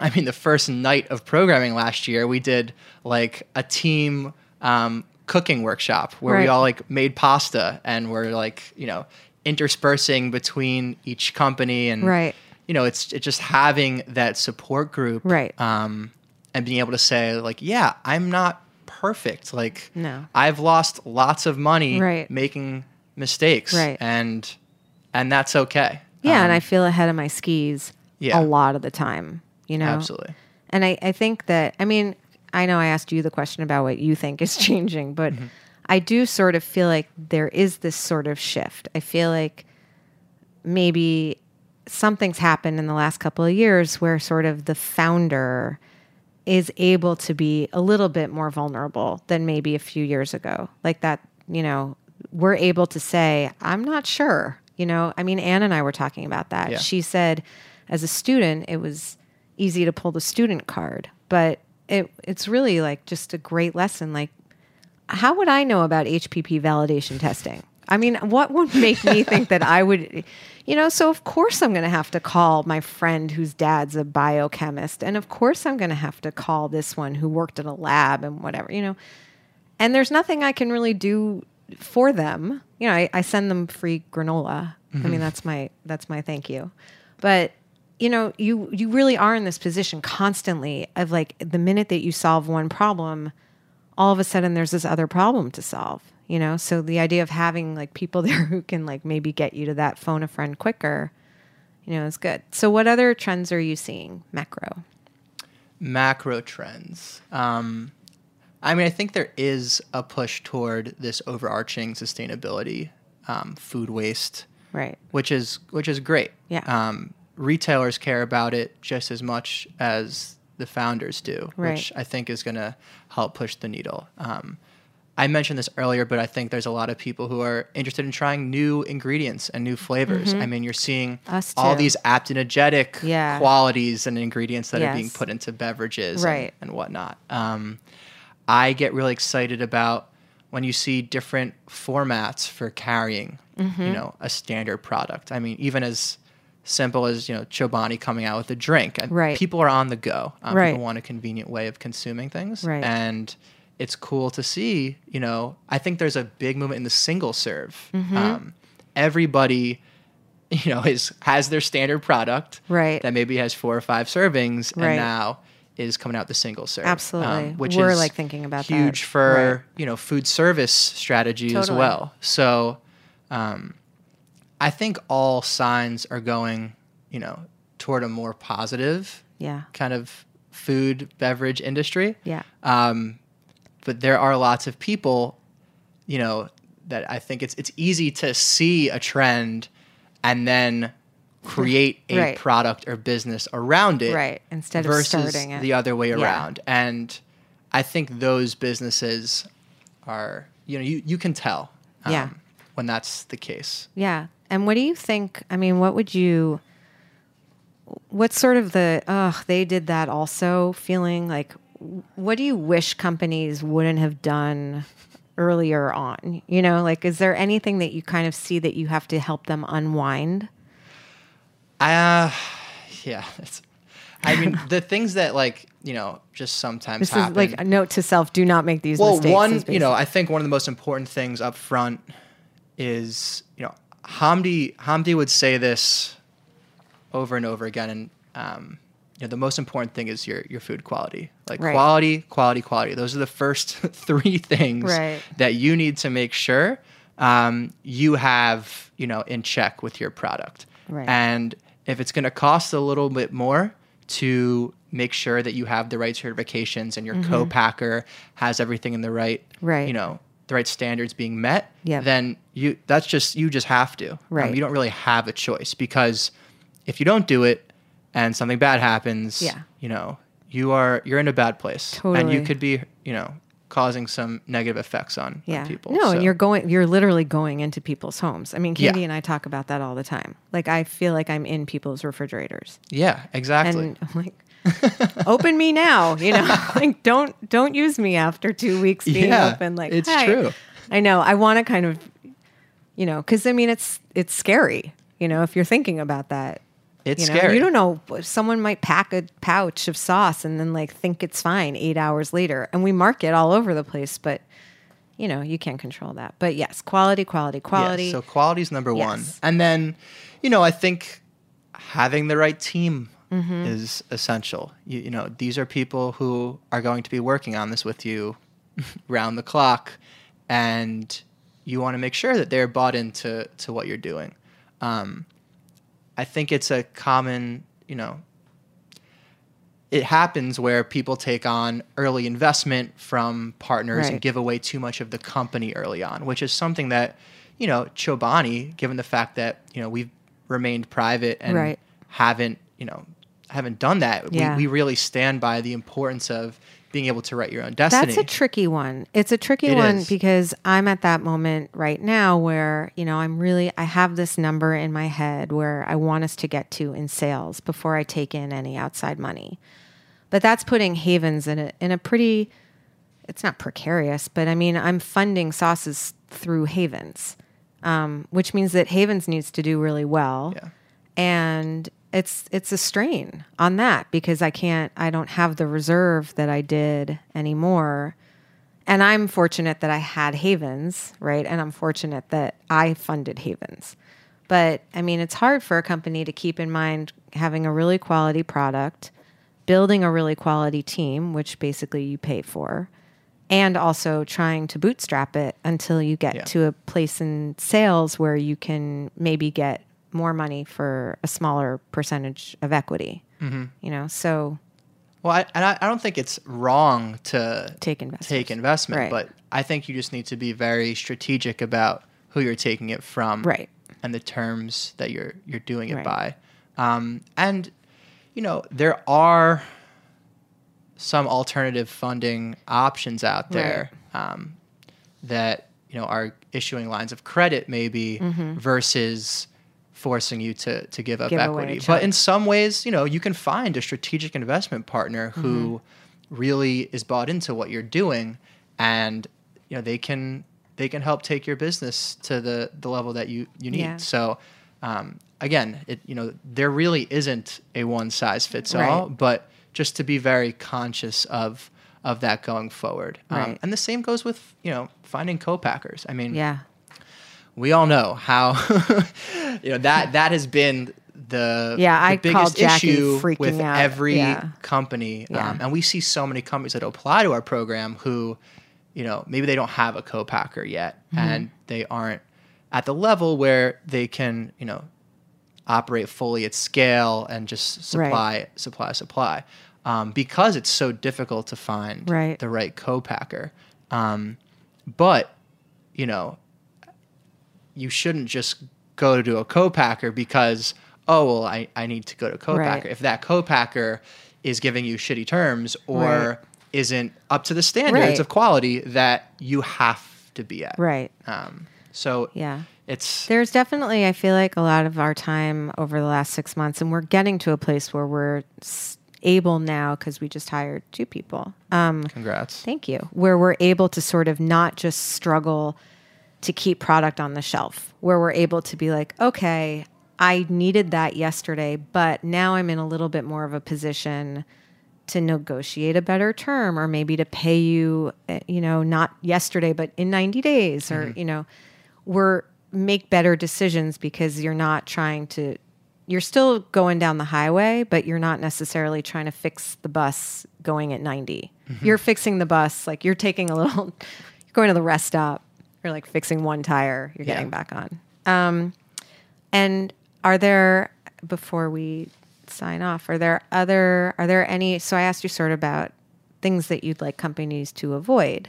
I mean, the first night of programming last year, we did like a team um, cooking workshop where we all like made pasta and we're like, you know, interspersing between each company and Right. You know, it's it's just having that support group, Right. Um, and being able to say like, yeah, I'm not perfect. Like, No. I've lost lots of money Right. making mistakes, Right. and and that's okay. Yeah, and Um, I feel ahead of my skis Yeah. a lot of the time, you know? Absolutely. And I, I think that, I mean, I know I asked you the question about what you think is changing, but Mm-hmm. I do sort of feel like there is this sort of shift. I feel like maybe something's happened in the last couple of years where sort of the founder is able to be a little bit more vulnerable than maybe a few years ago. Like that, you know, we're able to say, I'm not sure. You know, I mean, Ann and I were talking about that. Yeah. She said, as a student, it was easy to pull the student card, but it, it's really like just a great lesson. Like, how would I know about HPP validation testing? I mean, what would make me think that I would, you know? So, of course, I'm going to have to call my friend whose dad's a biochemist. And of course, I'm going to have to call this one who worked at a lab and whatever, you know? And there's nothing I can really do for them. You know, I, I send them free granola. I Mm-hmm. mean, that's my that's my thank you. But you know, you you really are in this position constantly of like the minute that you solve one problem, all of a sudden there's this other problem to solve. You know, so the idea of having like people there who can like maybe get you to that phone a friend quicker, you know, is good. So what other trends are you seeing macro? macro trends. Um, I mean, I think there is a push toward this overarching sustainability, um, food waste, Right. which is which is great. Yeah. Um, retailers care about it just as much as the founders do, Right. which I think is going to help push the needle. Um, I mentioned this earlier, but I think there's a lot of people who are interested in trying new ingredients and new flavors. I mean, you're seeing Mm-hmm. All these aptogenetic Yeah. qualities and ingredients that are being put into beverages Right. and, and whatnot. Um, I get really excited about when you see different formats for carrying, Mm-hmm. you know, a standard product. I mean, even as simple as you know Chobani coming out with a drink. Right. People are on the go. Um, Right. People want a convenient way of consuming things. Right. And it's cool to see. You know, I think there's a big movement in the single serve. Mm-hmm. Um, everybody. You know, is has their standard product Right. that maybe has four or five servings, Right. and now is coming out the single serve. um, Absolutely. which We're, is like, thinking about that. huge for Right. you know food service strategy as well. So, um, I think all signs are going, you know, toward a more positive Yeah. kind of food beverage industry. Yeah. Um, but there are lots of people, you know, that I think it's it's easy to see a trend and then create a Right. product or business around it Right. Instead of starting it. the other way Yeah. around. And I think those businesses are, you know, you, you can tell um, Yeah. when that's the case. Yeah. And what do you think? I mean, what would you, what's sort of the, oh, they did that also feeling like, what do you wish companies wouldn't have done earlier on? You know, like, is there anything that you kind of see that you have to help them unwind? Uh, yeah. It's, I mean, the things that like, you know, just sometimes This happen. is like a note to self do not make these well, mistakes. one, you know. I think one of the most important things up front is, you know, Hamdi Hamdi would say this over and over again, and um, you know, the most important thing is your your food quality, like Right. quality, quality, quality. Those are the first three things Right. that you need to make sure um, you have, you know, in check with your product. Right. And if it's going to cost a little bit more to make sure that you have the right certifications and your co-packer has everything in the right, Mm-hmm. Right. you know, the right standards being met, Yep. then you that's just you just have to. Um, you don't really have a choice because if you don't do it and something bad happens, Yeah. you know, you are you're in a bad place. And you could be, you know, causing some negative effects on, yeah. on people. No, So- and you're going, you're literally going into people's homes. I mean, Yeah. Katie and I talk about that all the time. Like, I feel like I'm in people's refrigerators. Yeah, exactly. and I'm like open me now you know like don't don't use me after two weeks being Yeah, open like it's "Hey." true. i know i want to kind of You know, because I mean, it's it's scary. You know, if you're thinking about that, It's you know, scary. You don't know. Someone might pack a pouch of sauce and then like think it's fine eight hours later, and we mark it all over the place. But you know, you can't control that. But yes, quality, quality, quality. Yeah, so quality is number one. And then, you know, I think having the right team Mm-hmm. is essential. You, you know, these are people who are going to be working on this with you round the clock, and you want to make sure that they're bought into to what you're doing. Um, I think it's a common, you know, it happens where people take on early investment from partners and give away too much of the company early on, which is something that, you know, Chobani, given the fact that, you know, we've remained private and Right. haven't, you know, haven't done that. Yeah. We, we really stand by the importance of being able to write your own destiny. That's a tricky one. It's a tricky It one is. because I'm at that moment right now where, you know, I'm really, I have this number in my head where I want us to get to in sales before I take in any outside money. But that's putting Havens in a, in a pretty, it's not precarious, but I mean, I'm funding sauces through Havens, um, which means that Havens needs to do really well. Yeah. And it's it's a strain on that because I can't I don't have the reserve that I did anymore. And I'm fortunate that I had Havens, right? And I'm fortunate that I funded Havens. But I mean, it's hard for a company to keep in mind having a really quality product, building a really quality team, which basically you pay for, and also trying to bootstrap it until you get Yeah. to a place in sales where you can maybe get more money for a smaller percentage of equity. Mm-hmm. You know, so Well, I, and I, I don't think it's wrong to Take investments. take investment, Right. but I think you just need to be very strategic about who you're taking it from, Right. and the terms that you're you're doing it Right. by. Um, and you know there are some alternative funding options out there um, that you know are issuing lines of credit, maybe versus forcing you to to give up. Give equity. But in some ways, you know, you can find a strategic investment partner who Mm-hmm. really is bought into what you're doing, and you know they can they can help take your business to the the level that you you need. Yeah. So. Um, again, it you know there really isn't a one size fits all, Right. but just to be very conscious of of that going forward. Um, and the same goes with you know finding co-packers. I mean, yeah. We all know how you know that that has been the Yeah, the I biggest issue with out. every Yeah. company, Yeah. um, and we see so many companies that apply to our program who, you know, maybe they don't have a co-packer yet, Mm-hmm. and they aren't at the level where they can, you know, operate fully at scale and just supply, supply, supply, um, because it's so difficult to find Right. the right co-packer. Um, but you know, you shouldn't just go to a co-packer because oh well I, I need to go to a co-packer. Right. If that co-packer is giving you shitty terms or Right. isn't up to the standards Right. of quality that you have to be at. Right. Um, so Yeah. it's There's definitely, I feel like, a lot of our time over the last six months, and we're getting to a place where we're able now because we just hired two people. Um, congrats. thank you. Where we're able to sort of not just struggle to keep product on the shelf, where we're able to be like, okay, I needed that yesterday, but now I'm in a little bit more of a position to negotiate a better term or maybe to pay you, uh, you know, not yesterday, but in 90 days or, you know, we're make better decisions because you're not trying to you're still going down the highway, but you're not necessarily trying to fix the bus going at 90. You're fixing the bus, like you're taking a little, you're going to the rest stop, you're like fixing one tire, you're getting Yeah. back on. Um, and are there, before we sign off, are there other, are there any, so I asked you sort of about things that you'd like companies to avoid.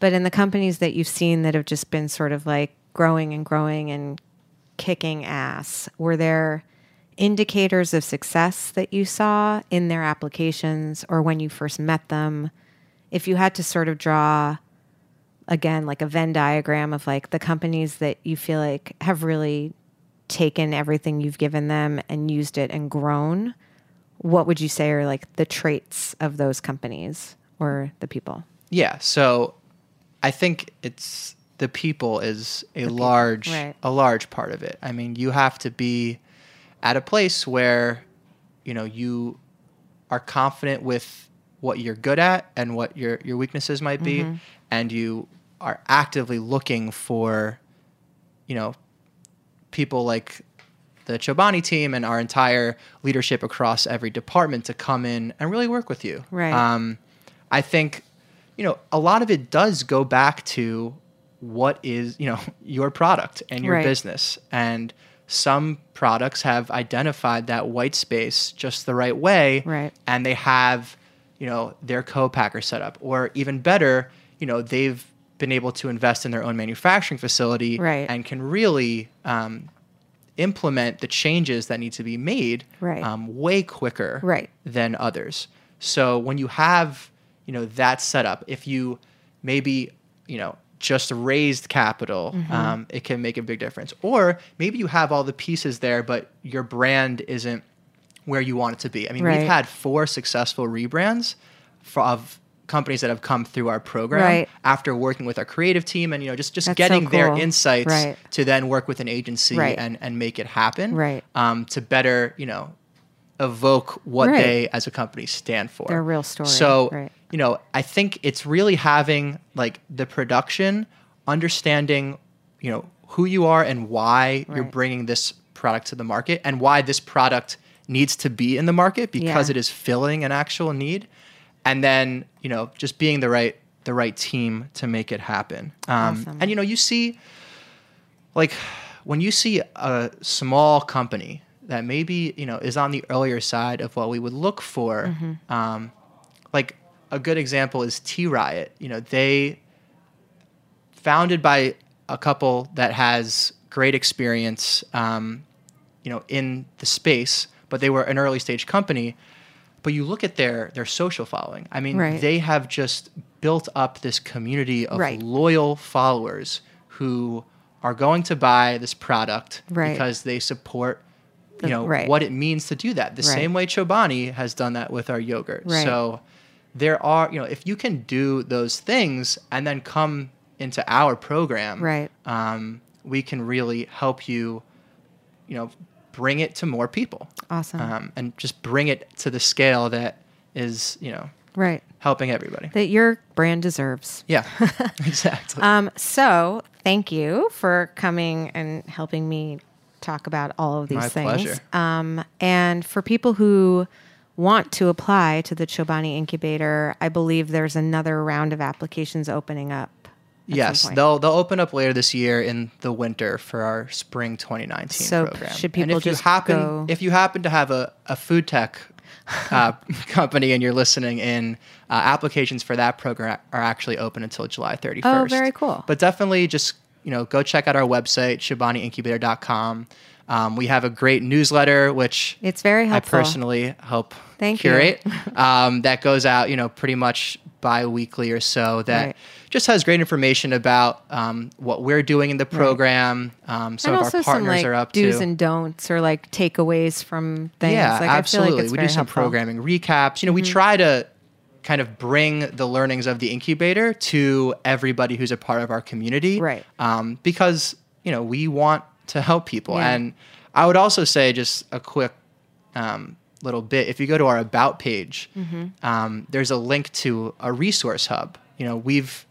But in the companies that you've seen that have just been sort of like growing and growing and kicking ass, were there indicators of success that you saw in their applications or when you first met them? If you had to sort of draw again like a Venn diagram of like the companies that you feel like have really taken everything you've given them and used it and grown, what would you say are like the traits of those companies or the people? Yeah. So I think it's the people is a large right. a large part of it. I mean, you have to be at a place where you know you are confident with what you're good at and what your your weaknesses might be Mm-hmm. and you are actively looking for you know people like the Chobani team and our entire leadership across every department to come in and really work with you. Right. Um, I think, you know, a lot of it does go back to what is, you know, your product and your Right. business. And some products have identified that white space just the right way. Right. And they have, you know, their co-packer set up. Or even better, you know, they've been able to invest in their own manufacturing facility Right. and can really um, implement the changes that need to be made Right. um, way quicker Right. than others. So when you have, you know, that setup, if you maybe, you know, just raised capital, Mm-hmm. um, it can make a big difference. Or maybe you have all the pieces there, but your brand isn't where you want it to be. I mean, we've had four successful rebrands for, of companies that have come through our program Right. after working with our creative team and you know just just That's so getting their insights Right. to then work with an agency Right. and and make it happen Right. um, to better you know evoke what they as a company stand for Their real story, so you know i think it's really having like the production understanding you know who you are and why you're bringing this product to the market and why this product needs to be in the market because Yeah. it is filling an actual need and then you know just being the right the right team to make it happen um, Awesome. and you know you see like when you see a small company that maybe you know is on the earlier side of what we would look for Mm-hmm. um, like a good example is T Riot. You know, they founded by a couple that has great experience, um, you know, in the space, but they were an early stage company. But you look at their their social following. I mean, Right. they have just built up this community of Right. loyal followers who are going to buy this product Right. because they support you know right. what it means to do that. The Right. same way Chobani has done that with our yogurt. So there are, you know, if you can do those things and then come into our program, Right. um, we can really help you, you know, bring it to more people. Awesome. Um, and just bring it to the scale that is, you know, right. helping everybody. That your brand deserves. Yeah, exactly. Um, so thank you for coming and helping me talk about all of these My things. pleasure. Um, and for people who want to apply to the Chobani Incubator, I believe there's another round of applications opening up. Yes, they'll they'll open up later this year in the winter for our spring 2019 So program. should and people if you happen go- if you happen to have a, a food tech uh, company and you're listening in, uh, applications for that program are actually open until July 31st. Oh, very cool. But definitely just you know go check out our website chobaniincubator.com. Um, we have a great newsletter which It's very helpful. I personally help Thank you. curate um, that goes out, you know, pretty much bi-weekly or so that Right. Just has great information about um, what we're doing in the program. Um, some and of also our partners some like are up do's to. Do's and don'ts or like takeaways from things. yeah, like, absolutely. I feel like it's we do some helpful. Mm-hmm. programming recaps. You know, we try to kind of bring the learnings of the incubator to everybody who's a part of our community. Right. Um, because, you know, we want to help people. Yeah. And I would also say just a quick um, little bit. If you go to our about page, Mm-hmm. um, there's a link to a resource hub. You know, we've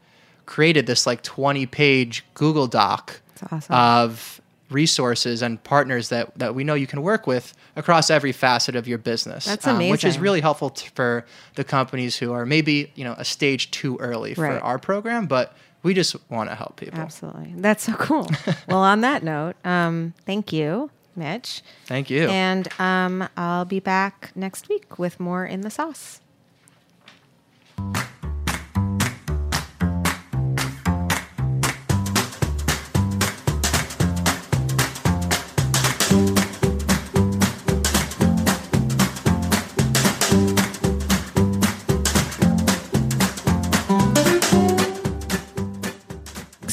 created this like 20 page Google Doc awesome. of resources and partners that, that we know you can work with across every facet of your business. That's um, which is really helpful t- for the companies who are maybe, you know, a stage too early Right. for our program, but we just want to help people. Absolutely. That's so cool. well, on that note, um, thank you, Mitch. Thank you. And um, I'll be back next week with more in the sauce.